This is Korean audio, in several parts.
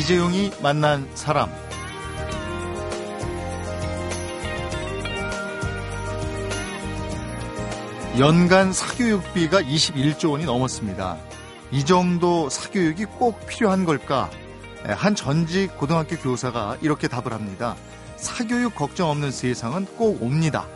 이재용이 만난 사람. 연간 사교육비가 21조 원이 넘었습니다. 이 정도 사교육이 꼭 필요한 걸까? 한 전직 고등학교 교사가 이렇게 답을 합니다. 사교육 걱정 없는 세상은 꼭 옵니다.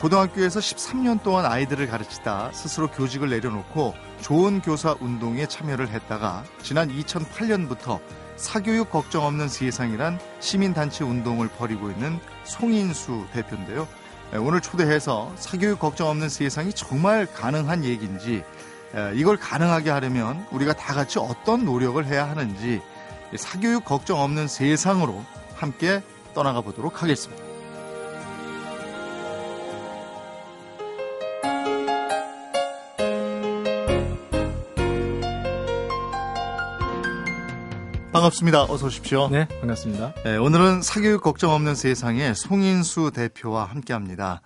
고등학교에서 13년 동안 아이들을 가르치다 스스로 교직을 내려놓고 좋은 교사 운동에 참여를 했다가 지난 2008년부터 사교육 걱정 없는 세상이란 시민단체 운동을 벌이고 있는 송인수 대표인데요. 오늘 초대해서 사교육 걱정 없는 세상이 정말 가능한 얘기인지 이걸 가능하게 하려면 우리가 다 같이 어떤 노력을 해야 하는지 사교육 걱정 없는 세상으로 함께 떠나가 보도록 하겠습니다. 반갑습니다. 어서 오십시오. 네, 반갑습니다. 네, 오늘은 사교육 걱정 없는 세상의 송인수 대표와 함께합니다.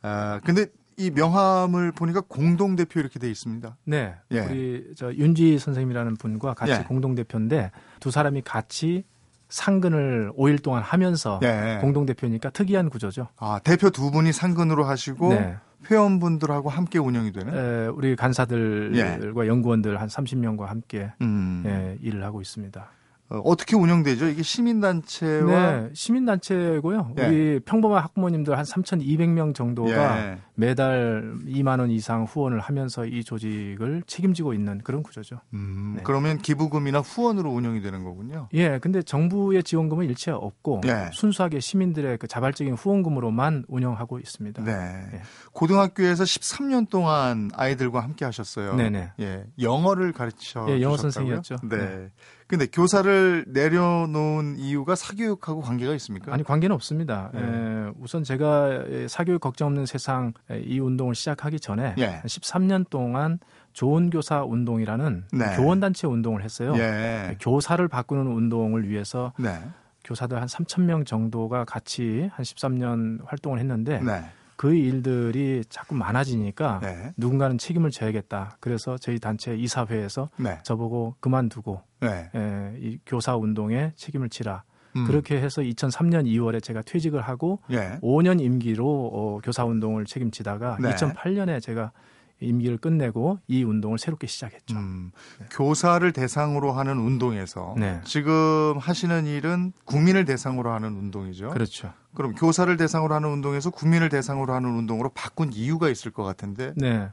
아, 근데 이 명함을 보니까 공동 대표 이렇게 돼 있습니다. 네, 예. 우리 저 윤지 선생님이라는 분과 같이 예. 공동 대표인데 두 사람이 같이 상근을 5일 동안 하면서 예. 공동 대표니까 특이한 구조죠. 아 대표 두 분이 상근으로 하시고 네. 회원분들하고 함께 운영이 되는. 에, 우리 간사들과 예. 연구원들 한 30명과 함께 음. 예, 일을 하고 있습니다. 어, 어떻게 운영되죠? 이게 시민단체와 네, 시민단체고요. 예. 우리 평범한 학부모님들 한 3,200명 정도가 예. 매달 2만 원 이상 후원을 하면서 이 조직을 책임지고 있는 그런 구조죠. 음, 네. 그러면 기부금이나 후원으로 운영이 되는 거군요. 예, 근데 정부의 지원금은 일체 없고 예. 순수하게 시민들의 그 자발적인 후원금으로만 운영하고 있습니다. 네. 예. 고등학교에서 13년 동안 아이들과 함께 하셨어요. 네네. 예. 영어를 가르쳐 예, 영어 주셨다고요? 선생이었죠. 네. 네. 근데 교사를 내려놓은 이유가 사교육하고 관계가 있습니까? 아니 관계는 없습니다. 네. 에, 우선 제가 사교육 걱정 없는 세상 이 운동을 시작하기 전에 예. 13년 동안 좋은 교사 운동이라는 네. 교원 단체 운동을 했어요. 예. 교사를 바꾸는 운동을 위해서 네. 교사들 한 3천 명 정도가 같이 한 13년 활동을 했는데 네. 그 일들이 자꾸 많아지니까 네. 누군가는 책임을 져야겠다. 그래서 저희 단체 이사회에서 네. 저보고 그만두고 네. 에, 이 교사 운동에 책임을 지라. 음. 그렇게 해서 2003년 2월에 제가 퇴직을 하고 예. 5년 임기로 어, 교사 운동을 책임지다가 네. 2008년에 제가 임기를 끝내고 이 운동을 새롭게 시작했죠. 음, 교사를 대상으로 하는 운동에서 네. 지금 하시는 일은 국민을 대상으로 하는 운동이죠. 그렇죠. 그럼 교사를 대상으로 하는 운동에서 국민을 대상으로 하는 운동으로 바꾼 이유가 있을 것 같은데. 네.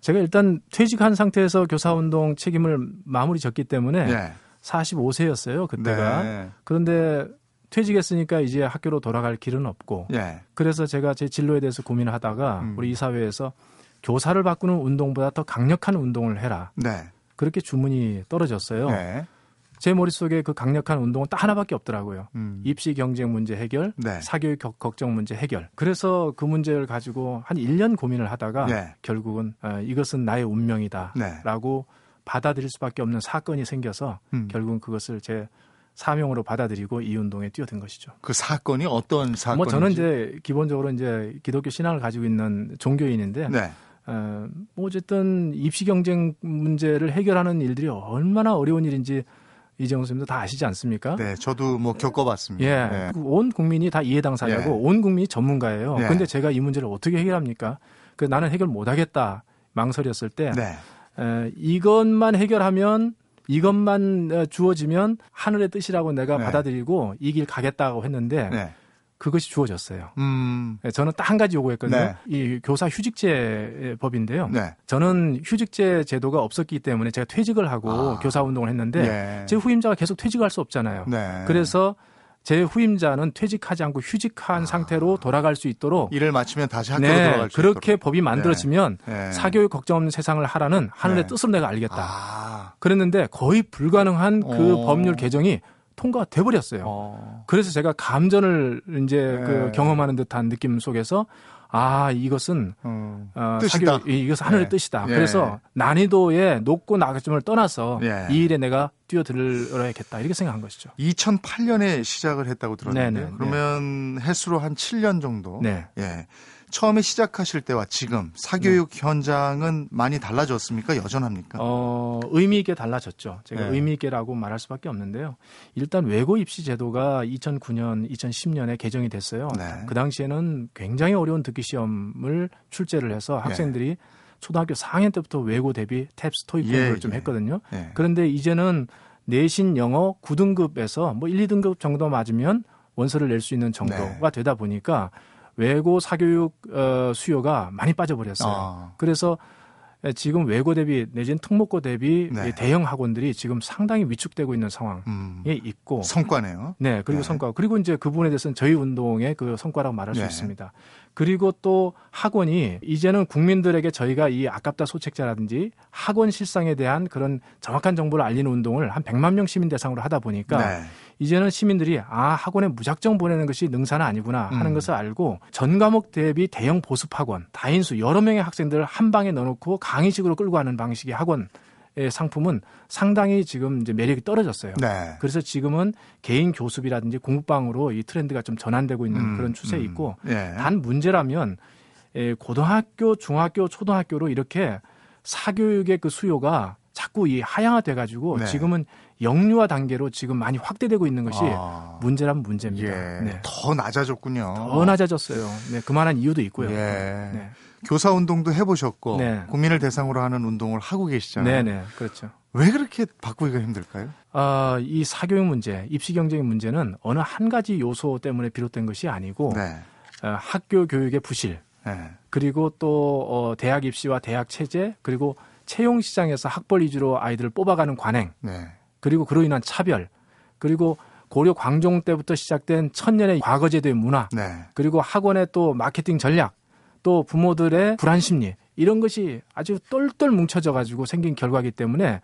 제가 일단 퇴직한 상태에서 교사 운동 책임을 마무리 졌기 때문에 네. 45세였어요, 그때가. 네. 그런데 퇴직했으니까 이제 학교로 돌아갈 길은 없고 예. 그래서 제가 제 진로에 대해서 고민을 하다가 음. 우리 이사회에서 교사를 바꾸는 운동보다 더 강력한 운동을 해라. 네. 그렇게 주문이 떨어졌어요. 네. 제 머릿속에 그 강력한 운동은 딱 하나밖에 없더라고요. 음. 입시 경쟁 문제 해결, 네. 사교육 격- 걱정 문제 해결. 그래서 그 문제를 가지고 한 1년 고민을 하다가 네. 결국은 어, 이것은 나의 운명이다라고 네. 받아들일 수밖에 없는 사건이 생겨서 음. 결국은 그것을 제 사명으로 받아들이고 이 운동에 뛰어든 것이죠. 그 사건이 어떤 사건인지. 뭐 저는 이제 기본적으로 이제 기독교 신앙을 가지고 있는 종교인인데 네. 어, 뭐 어쨌든 입시 경쟁 문제를 해결하는 일들이 얼마나 어려운 일인지 이재용 선생님도 다 아시지 않습니까? 네. 저도 뭐 겪어봤습니다. 예. 네. 그온 국민이 다 이해 당사자고 예. 온 국민이 전문가예요. 예. 근데 제가 이 문제를 어떻게 해결합니까? 그 나는 해결 못 하겠다. 망설였을 때 네. 에, 이것만 해결하면 이것만 어, 주어지면 하늘의 뜻이라고 내가 네. 받아들이고 이 길 가겠다고 했는데 네. 그것이 주어졌어요. 음. 예, 저는 딱 한 가지 요구했거든요. 네. 이 교사 휴직제 법인데요. 네. 저는 휴직제 제도가 없었기 때문에 제가 퇴직을 하고 아. 교사 운동을 했는데 예. 제 후임자가 계속 퇴직할 수 없잖아요. 네. 그래서 제 후임자는 퇴직하지 않고 휴직한 상태로 돌아갈 수 있도록 일을 마치면 다시 아. 학교로 네, 돌아갈 수 그렇게 있도록. 법이 만들어지면 네. 사교육 걱정 없는 세상을 하라는 하늘의 네. 뜻으로 내가 알겠다. 아. 그랬는데 거의 불가능한 그 어. 법률 개정이 통과가 돼 버렸어요. 어. 그래서 제가 감전을 이제 네. 그 경험하는 듯한 느낌 속에서 아 이것은 음. 어, 뜻이다. 사교육, 이- 이것은 하늘의 네. 뜻이다. 예. 그래서 난이도의 높고 낮음을 떠나서 예. 이 일에 내가 뛰어들어야겠다 이렇게 생각한 것이죠. 2008년에 시작을 했다고 들었는데 네네, 그러면 횟수로 한 7년 정도. 네. 예. 처음에 시작하실 때와 지금 사교육 네. 현장은 많이 달라졌습니까? 여전합니까? 어, 의미 있게 달라졌죠. 제가 네. 의미 있게라고 말할 수밖에 없는데요. 일단 외고 입시 제도가 2009년, 2010년에 개정이 됐어요. 네. 그 당시에는 굉장히 어려운 듣기 시험을 출제를 해서 네. 학생들이 초등학교 4학년 때부터 외고 대비 탭스 토익 공부를 예, 좀 예. 했거든요. 예. 그런데 이제는 내신 영어 9등급에서 뭐 1, 2등급 정도 맞으면 원서를 낼 수 있는 정도가 네. 되다 보니까 외고 사교육 어, 수요가 많이 빠져버렸어요. 아. 그래서 지금 외고 대비 내지는 특목고 대비 네. 대형 학원들이 지금 상당히 위축되고 있는 상황에 음. 있고 성과네요. 네, 그리고 네. 성과 그리고 이제 그 부분에 대해서는 저희 운동의 그 성과라고 말할 네. 수 있습니다. 그리고 또 학원이 이제는 국민들에게 저희가 이 아깝다 소책자라든지 학원 실상에 대한 그런 정확한 정보를 알리는 운동을 한 100만 명 시민 대상으로 하다 보니까 네. 이제는 시민들이 아 학원에 무작정 보내는 것이 능사는 아니구나 하는 음. 것을 알고 전 과목 대비 대형 보습 학원 다인수 여러 명의 학생들을 한 방에 넣어놓고 강의식으로 끌고 가는 방식의 학원 상품은 상당히 지금 이제 매력이 떨어졌어요. 네. 그래서 지금은 개인 교습이라든지 공부방으로 이 트렌드가 좀 전환되고 있는 음, 그런 추세에 음. 있고 네. 단 문제라면 고등학교, 중학교, 초등학교로 이렇게 사교육의 그 수요가 자꾸 이 하향화돼 가지고 네. 지금은 영유아 단계로 지금 많이 확대되고 있는 것이 아. 문제란 문제입니다. 예. 네. 더 낮아졌군요. 더 낮아졌어요. 네, 그만한 이유도 있고요. 예. 네. 교사 운동도 해보셨고 네. 국민을 대상으로 하는 운동을 하고 계시잖아요. 네, 네, 그렇죠. 왜 그렇게 바꾸기가 힘들까요? 아, 이 사교육 문제, 입시 경쟁 문제는 어느 한 가지 요소 때문에 비롯된 것이 아니고 네. 어, 학교 교육의 부실, 네. 그리고 또 어, 대학 입시와 대학 체제, 그리고 채용 시장에서 학벌 위주로 아이들을 뽑아가는 관행, 네. 그리고 그로 인한 차별, 그리고 고려 광종 때부터 시작된 천년의 과거제도의 문화, 네. 그리고 학원의 또 마케팅 전략, 또 부모들의 불안 심리 이런 것이 아주 똘똘 뭉쳐져 가지고 생긴 결과이기 때문에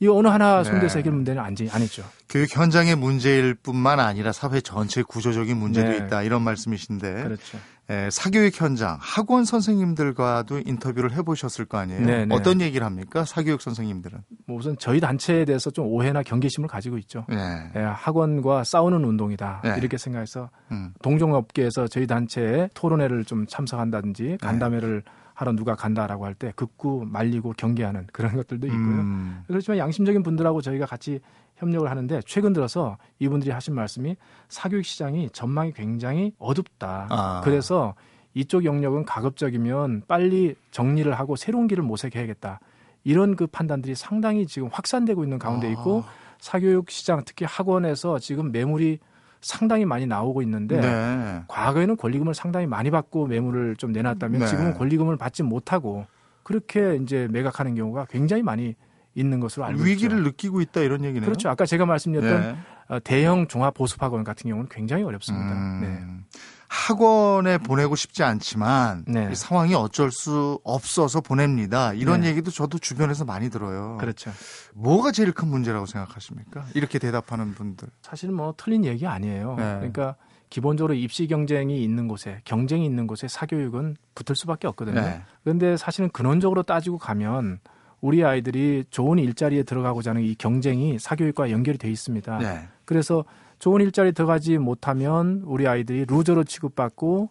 이 어느 하나 손대서 네. 해결 문제는 아니, 아니죠. 교육 현장의 문제일 뿐만 아니라 사회 전체 구조적인 문제도 네. 있다 이런 말씀이신데 그렇죠. 예, 사교육 현장 학원 선생님들과도 인터뷰를 해보셨을 거 아니에요. 네네. 네. 어떤 얘기를 합니까? 사교육 선생님들은? 뭐 우선 저희 단체에 대해서 좀 오해나 경계심을 가지고 있죠. 네. 예, 학원과 싸우는 운동이다 네. 이렇게 생각해서 음. 동종업계에서 저희 단체에 토론회를 좀 참석한다든지 네. 간담회를 하러 누가 간다라고 할 때 극구 말리고 경계하는 그런 것들도 있고요. 음. 그렇지만 양심적인 분들하고 저희가 같이 협력을 하는데 최근 들어서 이분들이 하신 말씀이 사교육 시장이 전망이 굉장히 어둡다. 아. 그래서 이쪽 영역은 가급적이면 빨리 정리를 하고 새로운 길을 모색해야겠다. 이런 그 판단들이 상당히 지금 확산되고 있는 가운데 있고 아. 사교육 시장 특히 학원에서 지금 매물이 상당히 많이 나오고 있는데 네. 과거에는 권리금을 상당히 많이 받고 매물을 좀 내놨다면 네. 지금은 권리금을 받지 못하고 그렇게 이제 매각하는 경우가 굉장히 많이 있는 것으로 알고 위기를 있죠. 느끼고 있다 이런 얘기네요. 그렇죠. 아까 제가 말씀드렸던 네. 어, 대형 종합 보습 학원 같은 경우는 굉장히 어렵습니다. 음, 네. 학원에 보내고 싶지 않지만 네. 상황이 어쩔 수 없어서 보냅니다. 이런 네. 얘기도 저도 주변에서 많이 들어요. 그렇죠. 뭐가 제일 큰 문제라고 생각하십니까? 이렇게 대답하는 분들. 사실 뭐 틀린 얘기 아니에요. 네. 그러니까 기본적으로 입시 경쟁이 있는 곳에 경쟁이 있는 곳에 사교육은 붙을 수밖에 없거든요. 네. 그런데 사실은 근원적으로 따지고 가면 우리 아이들이 좋은 일자리에 들어가고자 하는 이 경쟁이 사교육과 연결이 돼 있습니다. 네. 그래서 좋은 일자리 들어가지 못하면 우리 아이들이 루저로 취급받고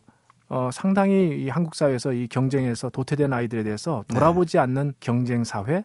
어, 상당히 이 한국 사회에서 이 경쟁에서 도태된 아이들에 대해서 네. 돌아보지 네. 않는 경쟁 사회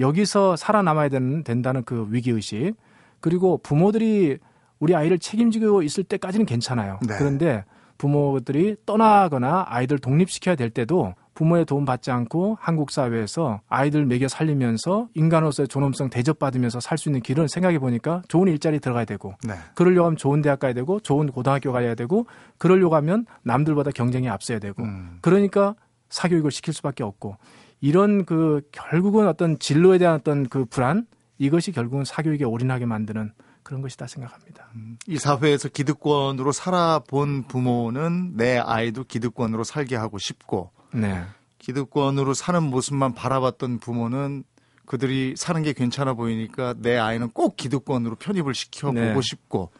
여기서 살아남아야 되는, 된다는 그 위기 의식 그리고 부모들이 우리 아이를 책임지고 있을 때까지는 괜찮아요. 네. 그런데 부모들이 떠나거나 아이들 독립시켜야 될 때도 부모의 도움 받지 않고 한국 사회에서 아이들 먹여 살리면서 인간으로서의 존엄성 대접받으면서 살 수 있는 길은 생각해 보니까 좋은 일자리 들어가야 되고 네. 그러려고 하면 좋은 대학 가야 되고 좋은 고등학교 가야 되고 그러려고 하면 남들보다 경쟁에 앞서야 되고 음. 그러니까 사교육을 시킬 수밖에 없고 이런 그 결국은 어떤 진로에 대한 어떤 그 불안 이것이 결국은 사교육에 올인하게 만드는 그런 것이다 생각합니다. 음, 이 사회에서 기득권으로 살아본 부모는 내 아이도 기득권으로 살게 하고 싶고 네. 기득권으로 사는 모습만 바라봤던 부모는 그들이 사는 게 괜찮아 보이니까 내 아이는 꼭 기득권으로 편입을 시켜보고 네. 싶고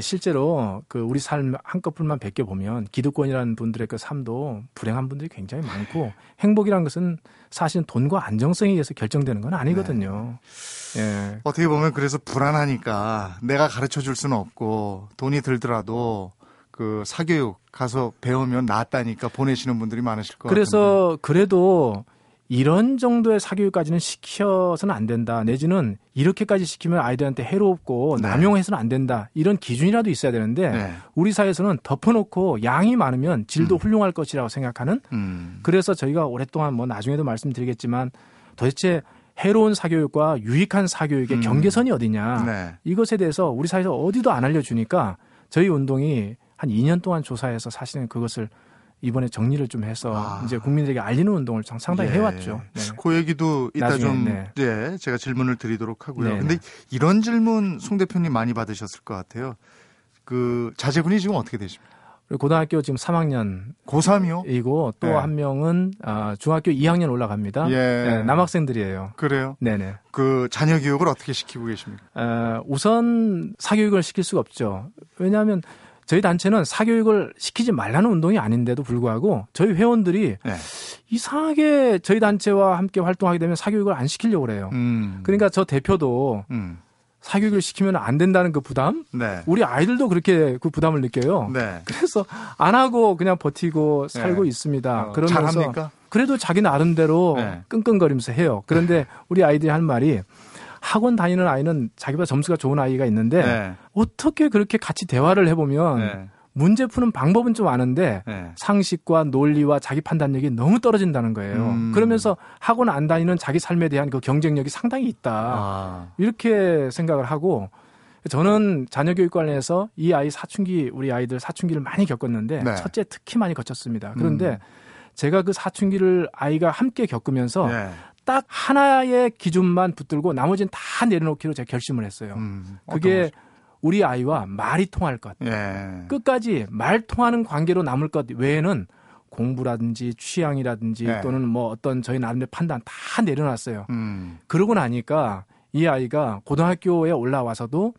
실제로 그 우리 삶 한꺼풀만 베껴 보면 기득권이라는 분들의 그 삶도 불행한 분들이 굉장히 많고 행복이라는 것은 사실은 돈과 안정성에 의해서 결정되는 건 아니거든요. 네. 예. 어떻게 보면 그래서 불안하니까 내가 가르쳐 줄 수는 없고 돈이 들더라도 그 사교육 가서 배우면 낫다니까 보내시는 분들이 많으실 것 그래서 같은데. 그래서 그래도 이런 정도의 사교육까지는 시켜서는 안 된다. 내지는 이렇게까지 시키면 아이들한테 해롭고 네. 남용해서는 안 된다. 이런 기준이라도 있어야 되는데 네. 우리 사회에서는 덮어놓고 양이 많으면 질도 음. 훌륭할 것이라고 생각하는 음. 그래서 저희가 오랫동안 뭐 나중에도 말씀드리겠지만 도대체 해로운 사교육과 유익한 사교육의 음. 경계선이 어디냐 네. 이것에 대해서 우리 사회에서 어디도 안 알려주니까 저희 운동이 한 2년 동안 조사해서 사실은 그것을 이번에 정리를 좀 해서 아. 이제 국민들에게 알리는 운동을 상당히 예. 해왔죠. 네. 그 얘기도 이따 나중에, 좀 네. 네. 제가 질문을 드리도록 하고요. 네. 근데 이런 질문 송 대표님 많이 받으셨을 것 같아요. 그 자제분이 지금 어떻게 되십니까? 고등학교 지금 3학년 고3이요? 이고 또한 네. 명은 아, 중학교 2학년 올라갑니다. 예. 네, 남학생들이에요. 그래요? 네네. 그 자녀 교육을 어떻게 시키고 계십니까? 어, 우선 사교육을 시킬 수가 없죠. 왜냐하면 저희 단체는 사교육을 시키지 말라는 운동이 아닌데도 불구하고 저희 회원들이 네. 이상하게 저희 단체와 함께 활동하게 되면 사교육을 안 시키려고 그래요. 음. 그러니까 저 대표도 음. 사교육을 시키면 안 된다는 그 부담, 네. 우리 아이들도 그렇게 그 부담을 느껴요. 네. 그래서 안 하고 그냥 버티고 살고 네. 있습니다. 어, 그러면서 잘합니까? 그래도 자기 나름대로 네. 끙끙거리면서 해요. 그런데 우리 아이들이 한 말이 학원 다니는 아이는 자기보다 점수가 좋은 아이가 있는데 네. 어떻게 그렇게 같이 대화를 해보면 네. 문제 푸는 방법은 좀 아는데 네. 상식과 논리와 자기 판단력이 너무 떨어진다는 거예요. 음. 그러면서 학원 안 다니는 자기 삶에 대한 그 경쟁력이 상당히 있다. 아. 이렇게 생각을 하고 저는 자녀 교육 관련해서 이 아이 사춘기 우리 아이들 사춘기를 많이 겪었는데 네. 첫째 특히 많이 거쳤습니다. 그런데 음. 제가 그 사춘기를 아이가 함께 겪으면서 네. 딱 하나의 기준만 붙들고 나머지는 다 내려놓기로 제가 결심을 했어요. 음, 그게 우리 아이와 말이 통할 것. 예. 끝까지 말 통하는 관계로 남을 것 외에는 공부라든지 취향이라든지 예. 또는 뭐 어떤 저희 나름대로 판단 다 내려놨어요. 음. 그러고 나니까 이 아이가 고등학교에 올라와서도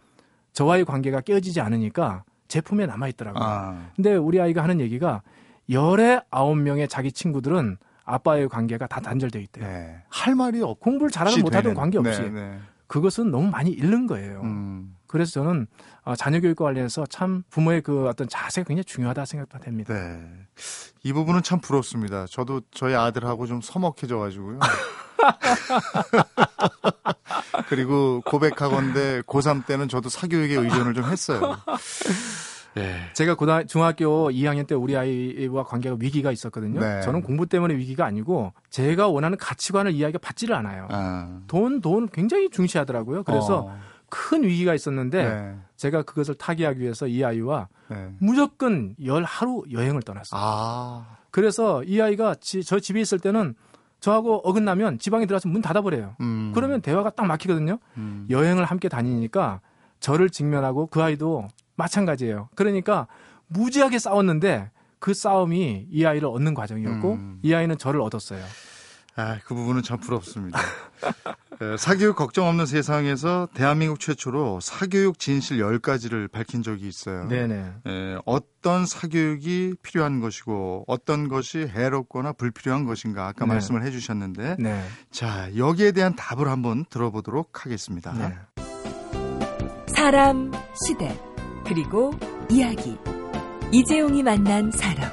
저와의 관계가 깨어지지 않으니까 제품에 남아 있더라고요. 아. 근데 우리 아이가 하는 얘기가 열에 아홉 명의 자기 친구들은 아빠의 관계가 다 단절돼 있대요. 네. 할 말이 없. 공부를 잘하든 못하든 관계없이. 네, 네. 그것은 너무 많이 잃는 거예요. 음. 그래서 저는 어, 자녀 교육과 관련해서 참 부모의 그 어떤 자세가 굉장히 중요하다 생각도 됩니다. 네. 이 부분은 참 부럽습니다. 저도 저희 아들하고 좀 서먹해져 가지고요. 그리고 고백하건대 고3 때는 저도 사교육에 의존을 좀 했어요. 네. 제가 고등 중학교 2학년 때 우리 아이와 관계가 위기가 있었거든요. 네. 저는 공부 때문에 위기가 아니고 제가 원하는 가치관을 이 아이가 받지를 않아요. 아. 돈, 돈 굉장히 중시하더라고요. 그래서 어. 큰 위기가 있었는데 네. 제가 그것을 타개하기 위해서 이 아이와 네. 무조건 열 하루 여행을 떠났어요. 아. 그래서 이 아이가 지, 저 집에 있을 때는 저하고 어긋나면 지방에 들어가서 문 닫아버려요. 음. 그러면 대화가 딱 막히거든요. 음. 여행을 함께 다니니까 저를 직면하고 그 아이도 마찬가지예요. 그러니까 무지하게 싸웠는데 그 싸움이 이 아이를 얻는 과정이었고 음. 이 아이는 저를 얻었어요. 아, 그 부분은 참 부럽습니다. 사교육 걱정 없는 세상에서 대한민국 최초로 사교육 진실 10가지를 밝힌 적이 있어요. 네네. 에, 어떤 사교육이 필요한 것이고 어떤 것이 해롭거나 불필요한 것인가 아까 네. 말씀을 해 주셨는데 네. 자, 여기에 대한 답을 한번 들어보도록 하겠습니다. 네. 사람, 시대 그리고 이야기. 이재용이 만난 사람.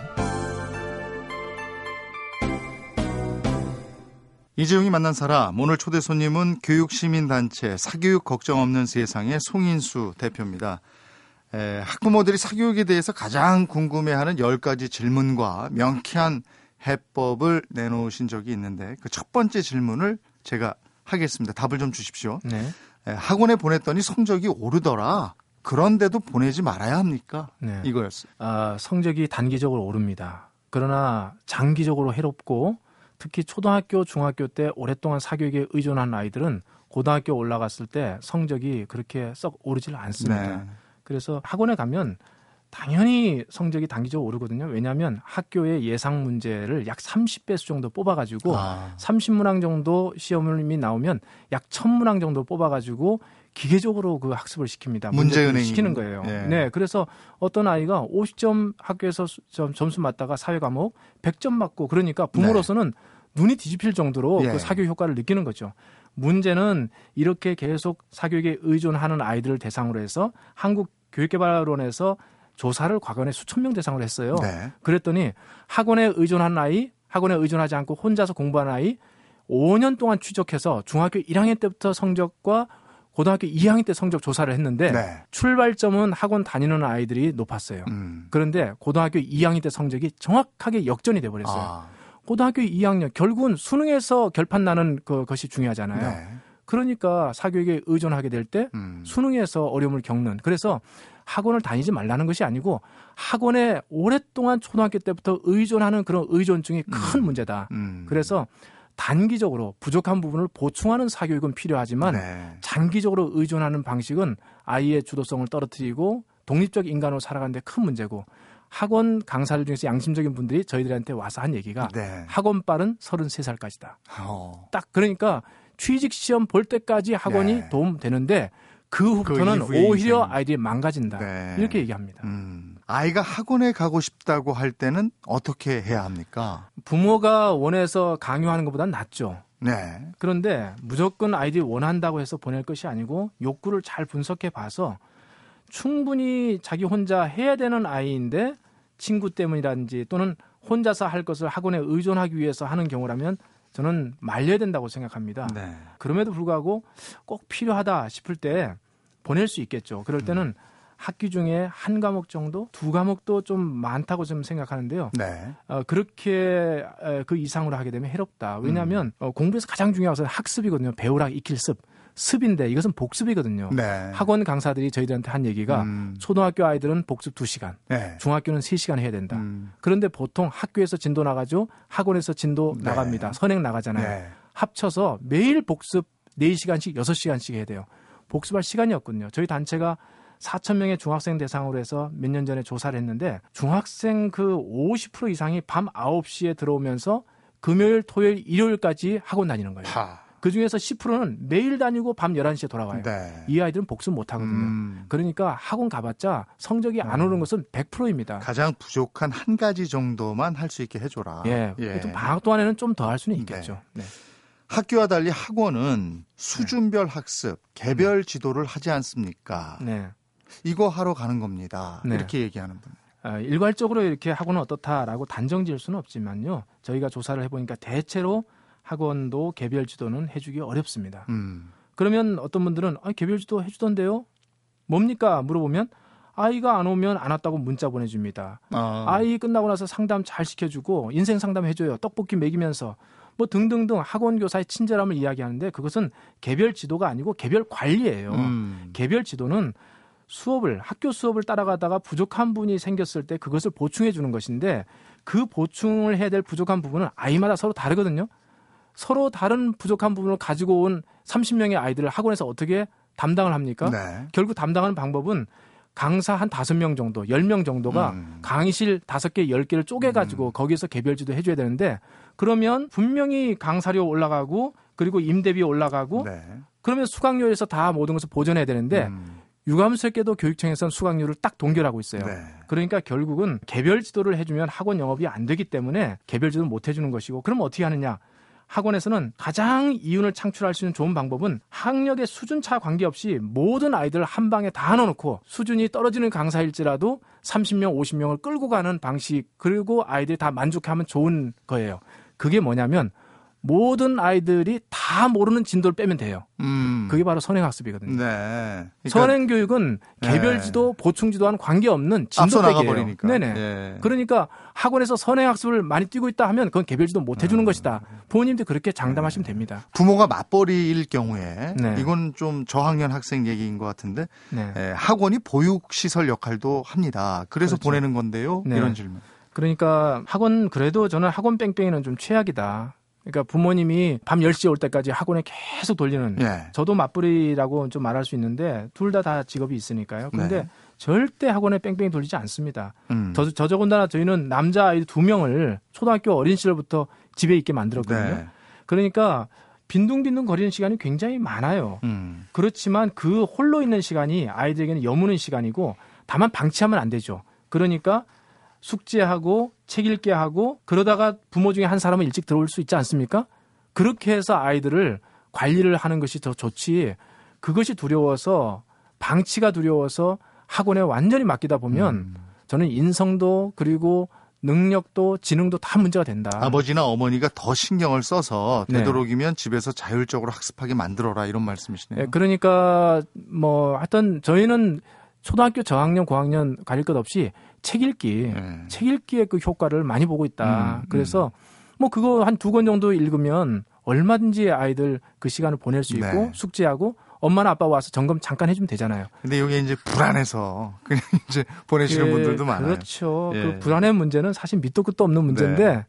이재용이 만난 사람 오늘 초대 손님은 교육시민단체 사교육 걱정 없는 세상의 송인수 대표입니다. 에, 학부모들이 사교육에 대해서 가장 궁금해하는 10가지 질문과 명쾌한 해법을 내놓으신 적이 있는데 그 첫 번째 질문을 제가 하겠습니다. 답을 좀 주십시오. 네. 에, 학원에 보냈더니 성적이 오르더라. 그런데도 보내지 말아야 합니까? 네. 이거였어요. 아, 성적이 단기적으로 오릅니다. 그러나 장기적으로 해롭고 특히 초등학교, 중학교 때 오랫동안 사교육에 의존한 아이들은 고등학교 올라갔을 때 성적이 그렇게 썩 오르질 않습니다. 네. 그래서 학원에 가면 당연히 성적이 단기적으로 오르거든요. 왜냐하면 학교의 예상 문제를 약 30배수 정도 뽑아가지고 아. 30문항 정도 시험이 나오면 약 1000문항 정도 뽑아가지고 기계적으로 그 학습을 시킵니다. 문제은행 시키는 거예요. 예. 네, 그래서 어떤 아이가 50점 학교에서 점수 맞다가 사회 과목 100점 맞고 그러니까 부모로서는 네. 눈이 뒤집힐 정도로 예. 그 사교 효과를 느끼는 거죠. 문제는 이렇게 계속 사교육에 의존하는 아이들을 대상으로 해서 한국 교육개발원에서 조사를 과거에 수천 명 대상으로 했어요. 네. 그랬더니 학원에 의존한 아이, 학원에 의존하지 않고 혼자서 공부하는 아이 5년 동안 추적해서 중학교 1학년 때부터 성적과 고등학교 2학년 때 성적 조사를 했는데 네. 출발점은 학원 다니는 아이들이 높았어요. 음. 그런데 고등학교 2학년 때 성적이 정확하게 역전이 돼 버렸어요. 아. 고등학교 2학년 결국은 수능에서 결판 나는 그 것이 중요하잖아요. 네. 그러니까 사교육에 의존하게 될때 음. 수능에서 어려움을 겪는 그래서 학원을 다니지 말라는 것이 아니고 학원에 오랫동안 초등학교 때부터 의존하는 그런 의존증이 큰 음. 문제다. 음. 그래서 단기적으로 부족한 부분을 보충하는 사교육은 필요하지만 네. 장기적으로 의존하는 방식은 아이의 주도성을 떨어뜨리고 독립적 인간으로 살아가는 데 큰 문제고 학원 강사들 중에서 양심적인 분들이 저희들한테 와서 한 얘기가 네. 학원빨은 33살까지다. 어. 딱 그러니까 취직 시험 볼 때까지 학원이 네. 도움 되는데 그 후부터는 그 오히려. 아이들이 망가진다. 네. 이렇게 얘기합니다. 음. 아이가 학원에 가고 싶다고 할 때는 어떻게 해야 합니까? 부모가 원해서 강요하는 것보단 낫죠. 네. 그런데 무조건 아이들이 원한다고 해서 보낼 것이 아니고 욕구를 잘 분석해 봐서 충분히 자기 혼자 해야 되는 아이인데 친구 때문이라든지 또는 혼자서 할 것을 학원에 의존하기 위해서 하는 경우라면 저는 말려야 된다고 생각합니다. 네. 그럼에도 불구하고 꼭 필요하다 싶을 때 보낼 수 있겠죠. 그럴 때는 음. 학기 중에 한 과목 정도, 두 과목도 좀 많다고 좀 생각하는데요. 네. 어, 그렇게 그 이상으로 하게 되면 해롭다. 왜냐하면 음. 어, 공부에서 가장 중요한 것은 학습이거든요. 배우라 익힐 습. 습인데 이것은 복습이거든요. 네. 학원 강사들이 저희들한테 한 얘기가 음. 초등학교 아이들은 복습 2시간, 네. 중학교는 3시간 해야 된다. 음. 그런데 보통 학교에서 진도 나가죠. 학원에서 진도 네. 나갑니다. 선행 나가잖아요. 네. 합쳐서 매일 복습 4시간씩 6시간씩 해야 돼요. 복습할 시간이 없거든요. 저희 단체가 4천 명의 중학생 대상으로 해서 몇 년 전에 조사를 했는데 중학생 그 50% 이상이 밤 9시에 들어오면서 금요일, 토요일, 일요일까지 학원 다니는 거예요. 하. 그 중에서 10%는 매일 다니고 밤 11시에 돌아와요. 네. 이 아이들은 복습 못 하거든요. 음. 그러니까 학원 가봤자 성적이 안 음. 것은 100%입니다. 가장 부족한 한 가지 정도만 할 수 있게 해줘라. 예. 예. 방학 동안에는 좀 더 할 수는 있겠죠. 네. 네. 학교와 달리 학원은 수준별 학습, 개별 지도를 하지 않습니까? 네. 이거 하러 가는 겁니다. 네. 이렇게 얘기하는 분. 아, 일괄적으로 이렇게 학원은 어떻다라고 단정 지을 수는 없지만요. 저희가 조사를 해보니까 대체로 학원도 개별 지도는 해주기 어렵습니다. 음. 그러면 어떤 분들은 아, 개별 지도 해주던데요? 뭡니까? 물어보면 아이가 안 오면 안 왔다고 문자 보내줍니다. 아. 이 끝나고 나서 상담 잘 시켜주고 인생 상담 해줘요. 떡볶이 먹이면서 뭐 등등등 학원 교사의 친절함을 이야기하는데 그것은 개별 지도가 아니고 개별 관리예요. 음. 개별 지도는 수업을 학교 수업을 따라가다가 부족한 분이 생겼을 때 그것을 보충해 주는 것인데 그 보충을 해야 될 부족한 부분은 아이마다 서로 다르거든요. 서로 다른 부족한 부분을 가지고 온 30명의 아이들을 학원에서 어떻게 담당을 합니까? 네. 결국 담당하는 방법은 강사 한 다섯 명 정도, 열 명 정도가 음. 강의실 다섯 개, 열 개를 쪼개가지고 음. 거기에서 개별 지도 해줘야 되는데 그러면 분명히 강사료 올라가고 그리고 임대비 올라가고 네. 그러면 수강료에서 다 모든 것을 보전해야 되는데 음. 유감스럽게도 교육청에서는 수강료를 딱 동결하고 있어요. 네. 그러니까 결국은 개별 지도를 해주면 학원 영업이 안 되기 때문에 개별 지도를 못 해주는 것이고 그럼 어떻게 하느냐? 학원에서는 가장 이윤을 창출할 수 있는 좋은 방법은 학력의 수준차 관계없이 모든 아이들을 한 방에 다 넣어놓고 수준이 떨어지는 강사일지라도 30명, 50명을 끌고 가는 방식 그리고 아이들이 다 만족하면 좋은 거예요. 그게 뭐냐면 모든 아이들이 다 모르는 진도를 빼면 돼요. 음. 그게 바로 선행학습이거든요. 네. 그러니까, 선행교육은 개별지도, 네. 보충지도와는 관계없는 진도빼기예요. 네네. 네. 그러니까 학원에서 선행학습을 많이 뛰고 있다 하면 그건 개별지도 못 해주는 음. 것이다. 부모님도 그렇게 장담하시면 됩니다. 부모가 맞벌이일 경우에 네. 이건 좀 저학년 학생 얘기인 것 같은데 네. 예, 학원이 보육시설 역할도 합니다. 그래서 그렇죠. 보내는 건데요. 네. 이런 질문. 그러니까 학원 그래도 저는 학원 뺑뺑이는 좀 최악이다. 그러니까 부모님이 밤 10시에 올 때까지 학원에 계속 돌리는 네. 저도 맞벌이라고 좀 말할 수 있는데 둘 다다 다 직업이 있으니까요. 그런데 네. 절대 학원에 뺑뺑이 돌리지 않습니다. 음. 저, 저 더군다나 저희는 남자 아이 두 명을 초등학교 어린 시절부터 집에 있게 만들었거든요. 네. 그러니까 빈둥빈둥 거리는 시간이 굉장히 많아요. 음. 그렇지만 그 홀로 있는 시간이 아이들에게는 여무는 시간이고 다만 방치하면 안 되죠. 그러니까 숙제하고 책 읽게 하고 그러다가 부모 중에 한 사람은 일찍 들어올 수 있지 않습니까? 그렇게 해서 아이들을 관리를 하는 것이 더 좋지 그것이 두려워서 방치가 두려워서 학원에 완전히 맡기다 보면 음. 저는 인성도 그리고 능력도 지능도 다 문제가 된다. 아버지나 어머니가 더 신경을 써서 네. 되도록이면 네. 집에서 자율적으로 학습하게 만들어라 이런 말씀이시네요. 네, 그러니까 뭐 하여튼 저희는 초등학교 저학년 고학년 가릴 것 없이 책 읽기, 네. 책 읽기의 그 효과를 많이 보고 있다. 음, 그래서 음. 뭐 그거 한 두 권 정도 읽으면 얼마든지 아이들 그 시간을 보낼 수 있고 네. 숙제하고 엄마나 아빠 와서 점검 잠깐 해주면 되잖아요. 근데 이게 이제 불안해서 그냥 이제 보내시는 그, 분들도 많아요. 그렇죠. 예. 그 불안의 문제는 사실 밑도 끝도 없는 문제인데,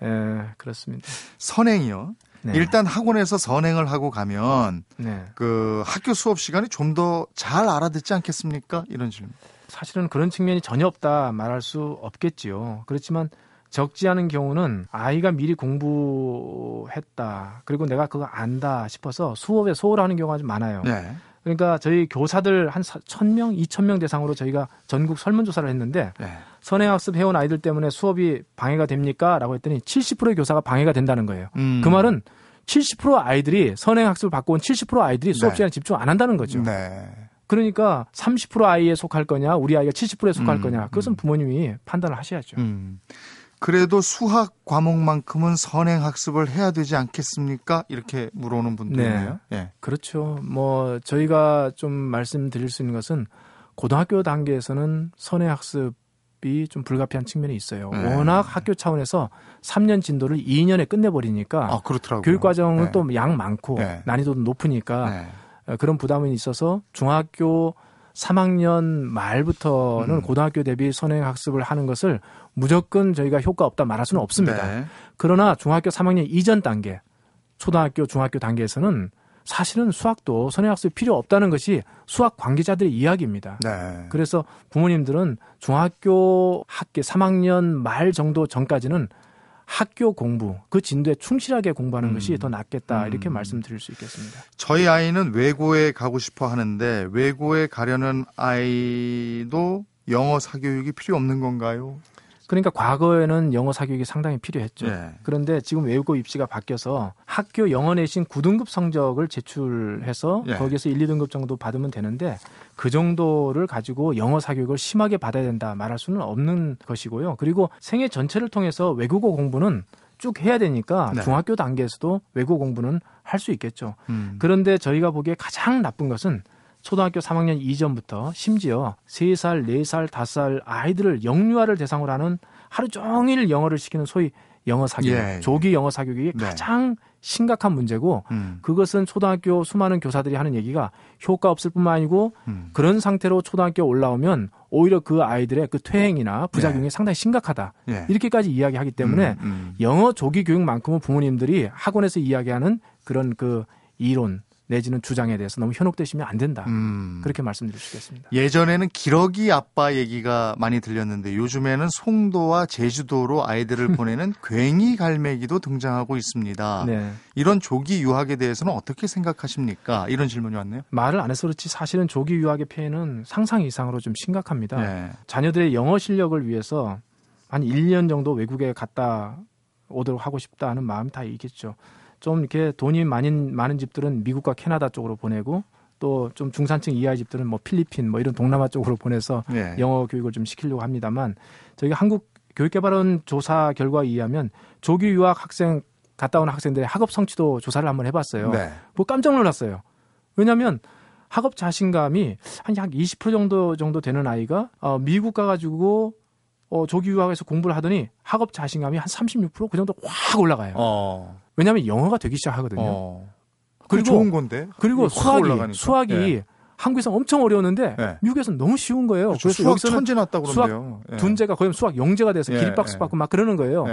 네. 예, 그렇습니다. 선행이요. 네. 일단 학원에서 선행을 하고 가면 네. 그 학교 수업 시간이 좀 더 잘 알아듣지 않겠습니까? 이런 질문. 사실은 그런 측면이 전혀 없다 말할 수 없겠지요. 그렇지만 적지 않은 경우는 아이가 미리 공부했다. 그리고 내가 그거 안다 싶어서 수업에 소홀하는 경우가 좀 많아요. 네. 그러니까 저희 교사들 한 1000명, 2000명 대상으로 저희가 전국 설문조사를 했는데 네. 선행학습 해온 아이들 때문에 수업이 방해가 됩니까? 라고 했더니 70%의 교사가 방해가 된다는 거예요. 음. 그 말은 70% 아이들이 선행학습을 받고 온 70% 아이들이 수업 네. 시간에 네. 집중 안 한다는 거죠. 네. 그러니까 30% 아이에 속할 거냐, 우리 아이가 70%에 속할 음. 거냐, 그것은 음. 부모님이 판단을 하셔야죠. 음. 그래도 수학 과목만큼은 선행 학습을 해야 되지 않겠습니까? 이렇게 물어오는 분도 네. 있네요. 네. 그렇죠. 뭐 저희가 좀 말씀드릴 수 있는 것은 고등학교 단계에서는 선행 학습 이 좀 불가피한 측면이 있어요. 네. 워낙 학교 차원에서 3년 진도를 2년에 끝내버리니까 아, 그렇더라고요. 교육 과정은 네. 또양 많고 네. 난이도도 높으니까 네. 어, 그런 부담이 있어서 중학교 3학년 말부터는 음. 고등학교 대비 선행 학습을 하는 것을 무조건 저희가 효과 없다 말할 수는 없습니다. 네. 그러나 중학교 3학년 이전 단계, 초등학교, 중학교 단계에서는 사실은 수학도 선행 학습이 필요 없다는 것이 수학 관계자들의 이야기입니다. 네. 그래서 부모님들은 중학교 학기 3학년 말 정도 전까지는 학교 공부 그 진도에 충실하게 공부하는 음. 것이 더 낫겠다 이렇게 음. 말씀드릴 수 있겠습니다. 저희 아이는 외고에 가고 싶어 하는데 외고에 가려는 아이도 영어 사교육이 필요 없는 건가요? 그러니까 과거에는 영어 사교육이 상당히 필요했죠. 네. 그런데 지금 외고 입시가 바뀌어서 학교 영어 내신 9등급 성적을 제출해서 네. 거기에서 1, 2등급 정도 받으면 되는데 그 정도를 가지고 영어 사교육을 심하게 받아야 된다 말할 수는 없는 것이고요. 그리고 생애 전체를 통해서 외국어 공부는 쭉 해야 되니까 네. 중학교 단계에서도 외국어 공부는 할 수 있겠죠. 음. 그런데 저희가 보기에 가장 나쁜 것은 초등학교 3학년 이전부터 심지어 3살, 4살, 5살 아이들을 영유아를 대상으로 하는 하루 종일 영어를 시키는 소위 영어 사교육, 예, 예. 조기 영어 사교육이 네. 가장 심각한 문제고 음. 그것은 초등학교 수많은 교사들이 하는 얘기가 효과 없을 뿐만 아니고 음. 그런 상태로 초등학교 올라오면 오히려 그 아이들의 그 퇴행이나 부작용이 예. 상당히 심각하다 예. 이렇게까지 이야기하기 때문에 음, 음. 영어 조기 교육만큼은 부모님들이 학원에서 이야기하는 그런 그 이론 내지는 주장에 대해서 너무 현혹되시면 안 된다. 음. 그렇게 말씀드릴 수 있겠습니다. 예전에는 기러기 아빠 얘기가 많이 들렸는데 요즘에는 송도와 제주도로 아이들을 보내는 괭이 갈매기도 등장하고 있습니다. 네. 이런 조기 유학에 대해서는 어떻게 생각하십니까? 이런 질문이 왔네요. 말을 안 해서 그렇지 사실은 조기 유학의 폐해는 상상 이상으로 좀 심각합니다. 네. 자녀들의 영어 실력을 위해서 한 1년 정도 외국에 갔다 오도록 하고 싶다 하는 마음이 다 있겠죠. 좀 이렇게 돈이 많이 많은 집들은 미국과 캐나다 쪽으로 보내고 또 좀 중산층 이하의 집들은 뭐 필리핀 뭐 이런 동남아 쪽으로 보내서 네. 영어 교육을 좀 시키려고 합니다만 저희가 한국 교육개발원 조사 결과에 의하면 조기 유학 학생 갔다 온 학생들의 학업 성취도 조사를 한번 해봤어요. 네. 뭐 깜짝 놀랐어요. 왜냐하면 학업 자신감이 한 약 20% 정도 정도 되는 아이가 어, 미국 가가지고 어, 조기 유학에서 공부를 하더니 학업 자신감이 한 36%그 정도 확 올라가요. 어. 왜냐하면 영어가 되기 시작하거든요. 어. 그리고 좋은 건데. 그리고 수학이 수학이 네. 한국에서 엄청 어려웠는데 네. 미국에서는 너무 쉬운 거예요. 그렇죠. 그래서 여기서는 천재 났다 그러는데요. 수학 예. 둔재가 거의 수학 영재가 돼서 예. 기립박수 받고 막 그러는 거예요.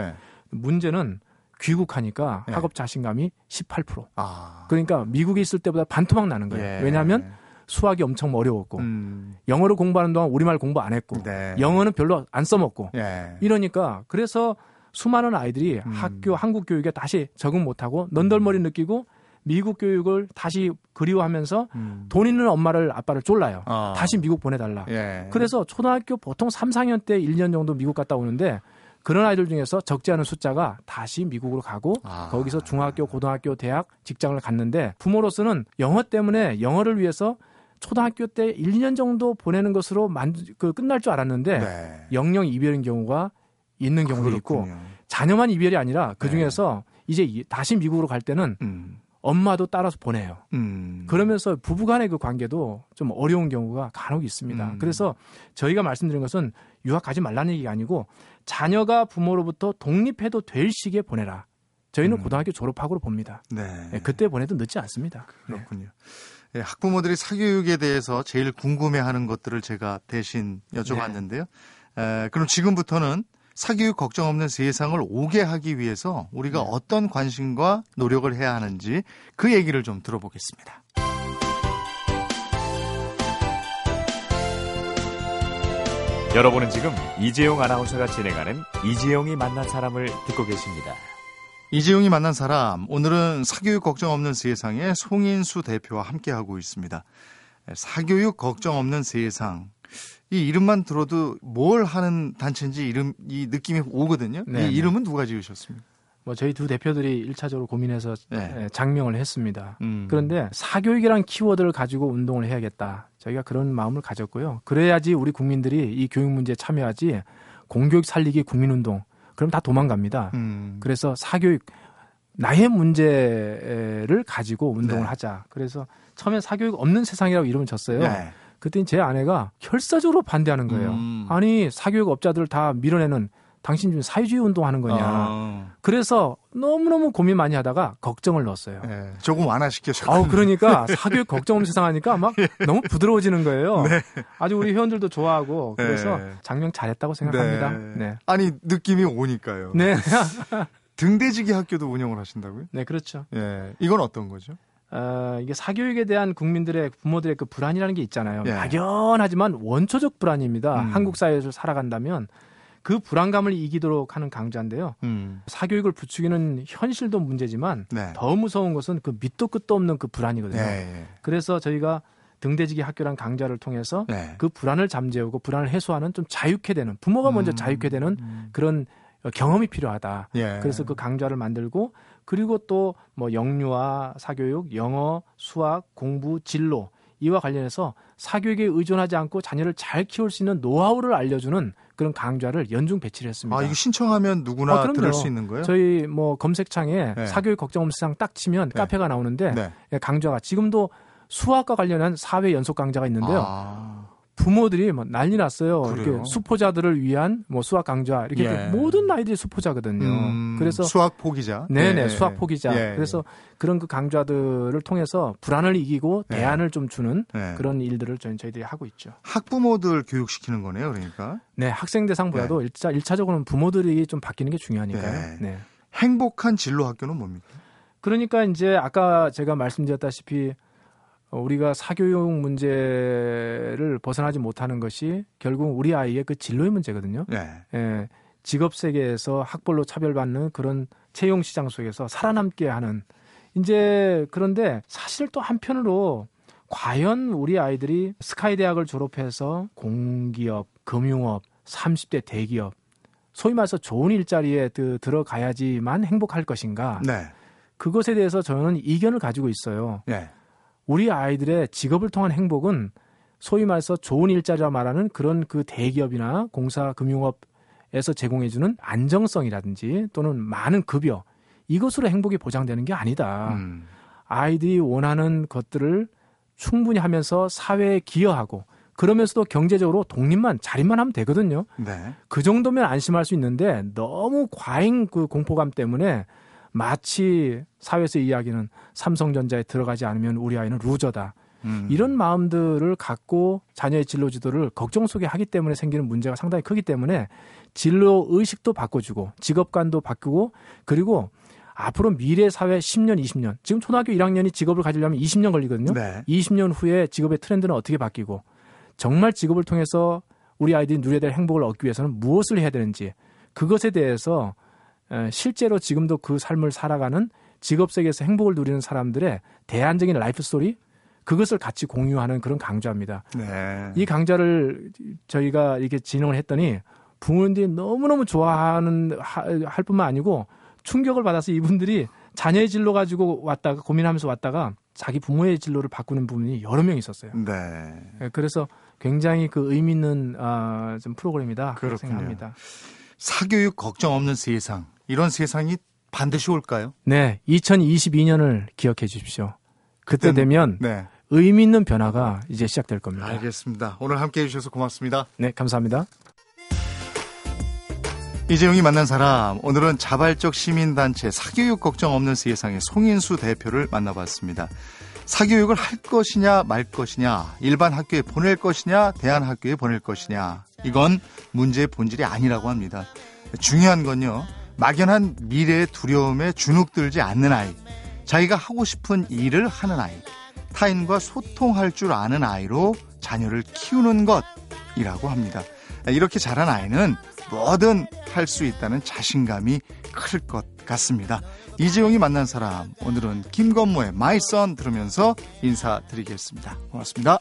문제는 귀국하니까 학업 자신감이 18%. 아. 그러니까 미국에 있을 때보다 반토막 나는 거예요. 왜냐하면 수학이 엄청 어려웠고 음. 영어를 공부하는 동안 우리말 공부 안 했고 네. 영어는 별로 안 써먹고 예. 이러니까 그래서 수많은 아이들이 음. 학교 한국 교육에 다시 적응 못하고 넌덜머리 느끼고 미국 교육을 다시 그리워하면서 음. 돈 있는 엄마를 아빠를 쫄라요. 어. 다시 미국 보내달라. 예. 그래서 초등학교 보통 3, 4학년 때 1년 정도 미국 갔다 오는데 그런 아이들 중에서 적지 않은 숫자가 다시 미국으로 가고 아. 거기서 중학교, 고등학교, 대학, 직장을 갔는데 부모로서는 영어 때문에 영어를 위해서 초등학교 때 1, 2년 정도 보내는 것으로 만, 그 끝날 줄 알았는데 네. 영영 이별인 경우가 있는 경우도 그렇군요. 있고 자녀만 이별이 아니라 그 네. 중에서 네. 이제 다시 미국으로 갈 때는 음. 엄마도 따라서 보내요. 음. 그러면서 부부간의 그 관계도 좀 어려운 경우가 간혹 있습니다. 음. 그래서 저희가 말씀드린 것은 유학 가지 말라는 얘기가 아니고 자녀가 부모로부터 독립해도 될 시기에 보내라. 저희는 음. 고등학교 졸업학으로 봅니다. 네. 네. 그때 보내도 늦지 않습니다. 그렇군요. 네. 학부모들이 사교육에 대해서 제일 궁금해하는 것들을 제가 대신 여쭤봤는데요. 네. 에, 그럼 지금부터는 사교육 걱정 없는 세상을 오게 하기 위해서 우리가 네. 어떤 관심과 노력을 해야 하는지 그 얘기를 좀 들어보겠습니다. 여러분은 지금 이재용 아나운서가 진행하는 이재용이 만난 사람을 듣고 계십니다. 이재용이 만난 사람, 오늘은 사교육 걱정 없는 세상의 송인수 대표와 함께하고 있습니다. 사교육 걱정 없는 세상. 이 이름만 들어도 뭘 하는 단체인지 이름, 이 느낌이 오거든요. 네, 이 네. 이름은 누가 지으셨습니까? 뭐 저희 두 대표들이 1차적으로 고민해서 네. 장명을 했습니다. 음. 그런데 사교육이란 키워드를 가지고 운동을 해야겠다. 저희가 그런 마음을 가졌고요. 그래야지 우리 국민들이 이 교육 문제에 참여하지 공교육 살리기 국민운동 그럼 다 도망갑니다. 음. 그래서 사교육 나의 문제를 가지고 운동을 네. 하자. 그래서 처음에 사교육 없는 세상이라고 이름을 줬어요. 네. 그랬더니 제 아내가 결사적으로 반대하는 거예요. 음. 아니 사교육 업자들을 다 밀어내는 당신 지금 사회주의 운동하는 거냐. 아. 그래서 너무너무 고민 많이 하다가 걱정을 넣었어요. 네, 조금 완화시켜서. 아우, 그러니까 사교육 걱정 없는 세상 하니까 막 예. 너무 부드러워지는 거예요. 네. 아주 우리 회원들도 좋아하고 그래서 네. 장명 잘했다고 생각합니다. 네. 네. 아니, 느낌이 오니까요. 네. 등대지기 학교도 운영을 하신다고요? 네, 그렇죠. 예. 이건 어떤 거죠? 어, 이게 사교육에 대한 국민들의 부모들의 그 불안이라는 게 있잖아요. 예. 막연하지만 원초적 불안입니다. 음. 한국 사회에서 살아간다면 그 불안감을 이기도록 하는 강좌인데요. 음. 사교육을 부추기는 현실도 문제지만 네. 더 무서운 것은 그 밑도 끝도 없는 그 불안이거든요. 네. 그래서 저희가 등대지기 학교란 강좌를 통해서 네. 그 불안을 잠재우고 불안을 해소하는 좀 자유케 되는 부모가 먼저 음. 자유케 되는 음. 그런 경험이 필요하다. 예. 그래서 그 강좌를 만들고 그리고 또 뭐 영유아 사교육, 영어, 수학, 공부, 진로 이와 관련해서 사교육에 의존하지 않고 자녀를 잘 키울 수 있는 노하우를 알려주는 그런 강좌를 연중 배치를 했습니다. 아, 이거 신청하면 누구나 아, 들을 수 있는 거예요? 저희 뭐 검색창에 네. 사교육 걱정 없는 세상 딱 치면 네. 카페가 나오는데 네. 예, 강좌가 지금도 수학과 관련한 사회 연속 강좌가 있는데요. 아. 부모들이 막 난리 났어요. 그래요? 이렇게 수포자들을 위한 뭐 수학 강좌 이렇게 예. 모든 아이들이 수포자거든요. 음, 그래서 수학 포기자. 네네 예. 수학 포기자. 예. 그래서 그런 그 강좌들을 통해서 불안을 이기고 예. 대안을 좀 주는 예. 그런 일들을 저희 저희들이 하고 있죠. 학부모들 교육시키는 거네요, 그러니까. 네, 학생 대상보다도 네. 일차 일차적으로는 부모들이 좀 바뀌는 게 중요하니까요. 네. 네. 행복한 진로 학교는 뭡니까? 그러니까 이제 아까 제가 말씀드렸다시피 어, 우리가 사교육 문제를 벗어나지 못하는 것이 결국 우리 아이의 그 진로의 문제거든요. 네. 예, 직업 세계에서 학벌로 차별받는 그런 채용 시장 속에서 살아남게 하는 이제 그런데 사실 또 한편으로 과연 우리 아이들이 스카이 대학을 졸업해서 공기업, 금융업, 30대 대기업 소위 말해서 좋은 일자리에 들어가야지만 행복할 것인가? 네. 그것에 대해서 저는 이견을 가지고 있어요. 네. 우리 아이들의 직업을 통한 행복은 소위 말해서 좋은 일자리라 말하는 그런 그 대기업이나 공사 금융업에서 제공해주는 안정성이라든지 또는 많은 급여 이것으로 행복이 보장되는 게 아니다. 음. 아이들이 원하는 것들을 충분히 하면서 사회에 기여하고 그러면서도 경제적으로 독립만 자립만 하면 되거든요. 네. 그 정도면 안심할 수 있는데 너무 과잉 그 공포감 때문에 마치 사회에서 이야기는 삼성전자에 들어가지 않으면 우리 아이는 루저다. 음. 이런 마음들을 갖고 자녀의 진로 지도를 걱정 속에 하기 때문에 생기는 문제가 상당히 크기 때문에 진로 의식도 바꿔주고 직업관도 바꾸고 그리고 앞으로 미래 사회 10년, 20년 지금 초등학교 1학년이 직업을 가지려면 20년 걸리거든요. 네. 20년 후에 직업의 트렌드는 어떻게 바뀌고 정말 직업을 통해서 우리 아이들이 누려야 될 행복을 얻기 위해서는 무엇을 해야 되는지 그것에 대해서 실제로 지금도 그 삶을 살아가는 직업 세계에서 행복을 누리는 사람들의 대안적인 life story 그것을 같이 공유하는 그런 강좌입니다. 네. 이 강좌를 저희가 이렇게 진행을 했더니 부모님들이 너무너무 좋아하는 할 뿐만 아니고 충격을 받아서 이분들이 자녀의 진로 가지고 왔다가 고민하면서 왔다가 자기 부모의 진로를 바꾸는 부분이 여러 명 있었어요. 네. 예, 그래서 굉장히 그 의미 있는 아, 좀 프로그램이다 그렇 생각합니다. 사교육 걱정 없는 세상 이런 세상이 반드시 올까요? 네, 2022년을 기억해 주십시오. 그때 되면 네. 의미 있는 변화가 이제 시작될 겁니다. 알겠습니다. 오늘 함께 해주셔서 고맙습니다. 네, 감사합니다. 이재용이 만난 사람 오늘은 자발적 시민단체 사교육 걱정 없는 세상의 송인수 대표를 만나봤습니다. 사교육을 할 것이냐 말 것이냐 일반 학교에 보낼 것이냐 대안학교에 보낼 것이냐 이건 문제의 본질이 아니라고 합니다. 중요한 건요 막연한 미래의 두려움에 주눅들지 않는 아이 자기가 하고 싶은 일을 하는 아이 타인과 소통할 줄 아는 아이로 자녀를 키우는 것이라고 합니다. 이렇게 자란 아이는 뭐든 할 수 있다는 자신감이 클 것 같습니다. 이재용이 만난 사람, 오늘은 김건모의 마이 선 들으면서 인사드리겠습니다. 고맙습니다.